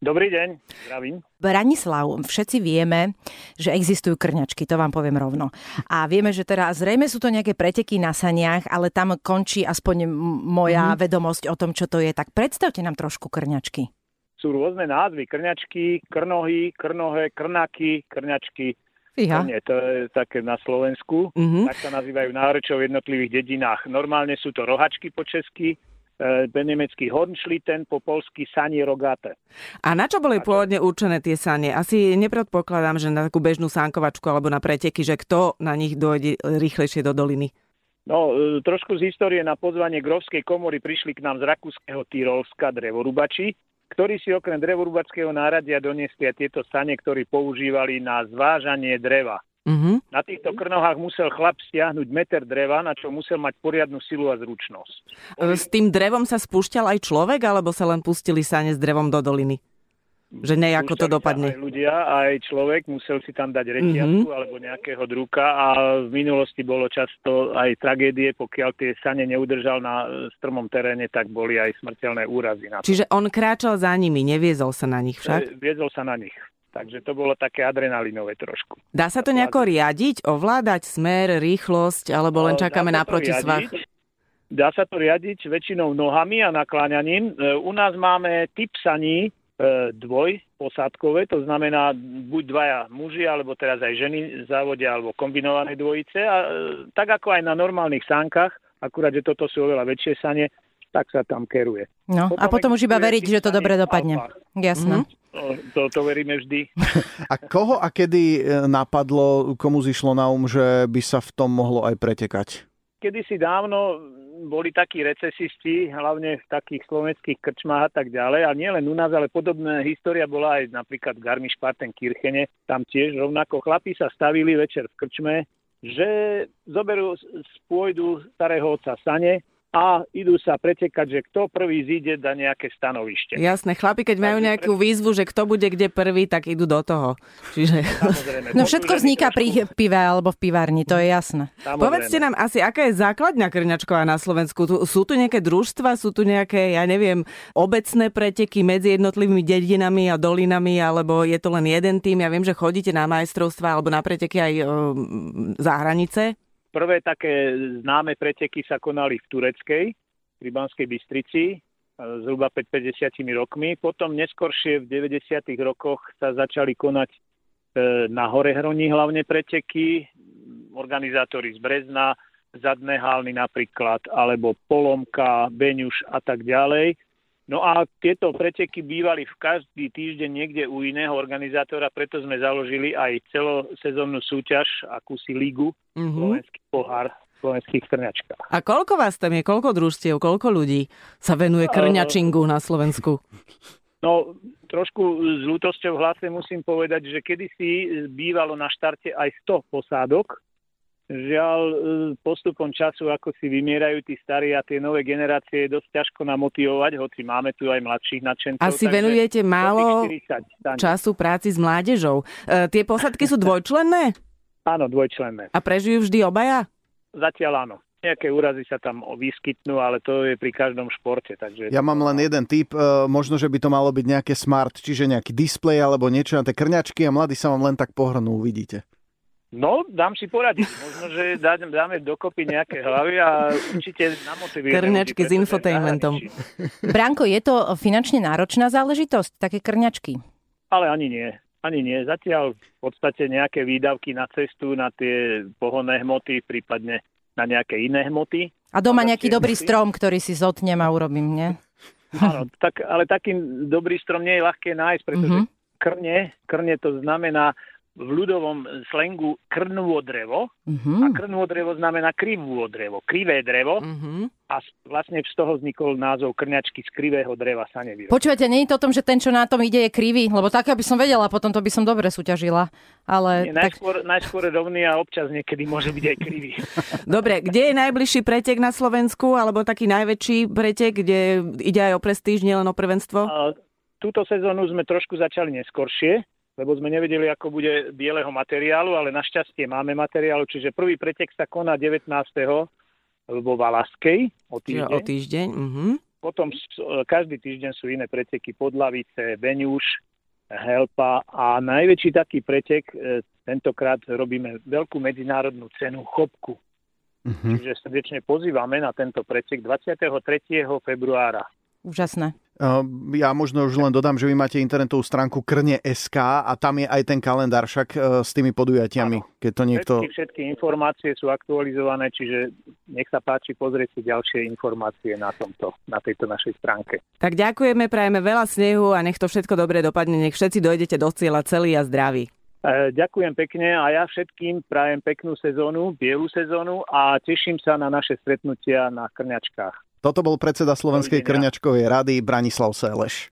Dobrý deň, zdravím. Branislav, všetci vieme, že existujú krňačky, to vám poviem rovno. A vieme, že teda zrejme sú to nejaké preteky na saniach, ale tam končí aspoň moja mm. vedomosť o tom, čo to je. Tak predstavte nám trošku krňačky. Sú rôzne názvy. Krňačky, krnohy, krnohe, krnaky, krňačky. Fíha. Nie, to je také na Slovensku. Mhm. Tak sa nazývajú nárečov v jednotlivých dedinách. Normálne sú to rohačky po česky, po nemecky Hornschlitten, po polsky Sanie Rogate. A na čo boli pôvodne určené tie sanie? Asi nepredpokladám, že na takú bežnú sánkovačku alebo na preteky, že kto na nich dojde rýchlejšie do doliny. No, e, trošku z histórie na pozvanie Grovskej komory prišli k nám z rakúskeho Tyrolska drevorubači, ktorí si okrem drevorubackého náradia doniesli aj tieto sane, ktorí používali na zvážanie dreva. Mhm. Na týchto krnohách musel chlap stiahnuť meter dreva, na čo musel mať poriadnu silu a zručnosť. S tým drevom sa spúšťal aj človek, alebo sa len pustili sane s drevom do doliny? Že nejako to dopadne. Aj ľudia, aj človek musel si tam dať reťazku Mhm. alebo nejakého druka a v minulosti bolo často aj tragédie, pokiaľ tie sane neudržal na e, strmom teréne, tak boli aj smrteľné úrazy. Na to. Čiže on kráčal za nimi, neviezol sa na nich však? E, Viedol sa na nich. Takže to bolo také adrenalinové trošku. Dá sa to nejako riadiť, ovládať smer, rýchlosť, alebo len No, čakáme na riadiť. Dá sa to riadiť väčšinou nohami a nakláňaním. E, U nás máme typ saní e, dvoj posádkové, to znamená buď dvaja muži, alebo teraz aj ženy závode, alebo kombinované dvojice. A e, tak ako aj na normálnych sánkach, akurát, že toto sú oveľa väčšie sane, tak sa tam keruje. No, a potom už iba veriť, že to dobre dopadne. alfa. Jasné. Mhm. To, to, veríme vždy. A koho a kedy e, napadlo, komu zišlo na um, že by sa v tom mohlo aj pretekať? kedysi dávno boli takí recesisti, hlavne v takých slovenských krčmách a tak ďalej. A nie len u nás, ale podobná história bola aj napríklad v Garmisch-Partenkirchene. Tam tiež rovnako chlapí sa stavili večer v krčme, že zoberú z pôjdu starého otca sane a idú sa pretekať, že kto prvý zíde da nejaké stanovište. Jasné, chlapi, keď majú nejakú výzvu, že kto bude kde prvý, tak idú do toho. Čiže Samozrejme. No všetko vzniká trošku- pri pive alebo v pivárni, to je jasné. Samozrejme. povedzte nám asi, aká je základňa krňačková na Slovensku? Tu, sú tu nejaké družstva, sú tu nejaké, ja neviem, obecné preteky medzi jednotlivými dedinami a dolinami, alebo je to len jeden tým? Ja viem, že chodíte na majstrovstva alebo na preteky aj o, za hranice. Prvé také známe preteky sa konali v Tureckej, pri Banskej Bystrici, e, zhruba pred 50 rokmi. Potom neskoršie v 90. rokoch sa začali konať e, na Horehroni hlavne preteky, organizátori z Brezna, Zadné Halny napríklad, alebo Polomka, Beňuš a tak ďalej. No a tieto preteky bývali v každý týždeň niekde u iného organizátora, preto sme založili aj celosezónnu súťaž, akúsi ligu, Mhm. slovenský pohár v slovenských krňačkách. A koľko vás tam je, koľko družstiev, koľko ľudí sa venuje krňačingu na Slovensku? No, trošku s ľútosťou v hlase musím povedať, že kedysi bývalo na štarte aj 100 posádok. Žiaľ, e, postupom času, ako si vymierajú tí starí a tie nové generácie, je dosť ťažko namotivovať, hoci máme tu aj mladších nadšencov. Asi venujete málo tých 40 stane. času práci s mládežou. E, tie posadky sú dvojčlenné Áno, dvojčlenné. a prežijú vždy obaja? Zatiaľ áno. Nejaké úrazy sa tam vyskytnú, ale to je pri každom športe. Takže Ja mám len jeden tip, e, možno, že by to malo byť nejaké smart, čiže nejaký displej alebo niečo na tie krňačky a mladí sa vám len tak pohrnú, uvidíte. No, dám si poradiť. Možno, že dá- dáme dokopy nejaké hlavy a určite namotivujeme. Krňačky s infotainmentom. Branko, je to finančne náročná záležitosť, také krňačky? Ale ani nie. Ani nie. Zatiaľ v podstate nejaké výdavky na cestu, na tie pohonné hmoty, prípadne na nejaké iné hmoty. A doma nejaký dobrý hmoty- strom, ktorý si zotnem a urobím, nie? Áno, tak, ale takým dobrý strom nie je ľahké nájsť, pretože Mhm. krne, krne to znamená v ľudovom slengu krnúvo drevo a Mhm. krnúvo drevo znamená krivú drevo, krivé drevo Mhm. a vlastne z toho vznikol názov krňačky z krivého dreva sa nevyrobí. Počúvate, nie je to o tom, že ten, čo na tom ide, je krivý? Lebo tak, aby som vedela, potom to by som dobre súťažila. Ale Nie, tak, najskôr, najskôr rovný a občas niekedy môže byť aj krivý. Dobre, kde je najbližší pretek na Slovensku, alebo taký najväčší pretek, kde ide aj o prestíž, nielen o prvenstvo? A túto sezónu sme trošku začali neskoršie, lebo sme nevedeli, ako bude bieleho materiálu, ale našťastie máme materiálu, čiže prvý pretek sa koná 19. vo Valaskej o Čiže týždeň. o týždeň. Mhm. potom každý týždeň sú iné preteky Podlavice, Beňuš, Helpa a najväčší taký pretek, e, tentokrát robíme veľkú medzinárodnú cenu Chopku. Uh-huh. Čiže srdečne pozývame na tento pretek 23. februára. Úžasné. Ja možno už len dodám, že vy máte internetovú stránku Krne.sk a tam je aj ten kalendár však e, s tými podujatiami. Keď to niekto... všetky, všetky informácie sú aktualizované, čiže nech sa páči pozrieť si ďalšie informácie na, tomto, na tejto našej stránke. Tak ďakujeme, prajeme veľa snehu a nech to všetko dobre dopadne, nech všetci dojdete do cieľa celý a zdraví. E, ďakujem pekne a ja všetkým prajem peknú sezónu, bielu sezónu a teším sa na naše stretnutia na Krňačkách. Toto bol predseda Slovenskej krňačkovej rady Branislav Séleš.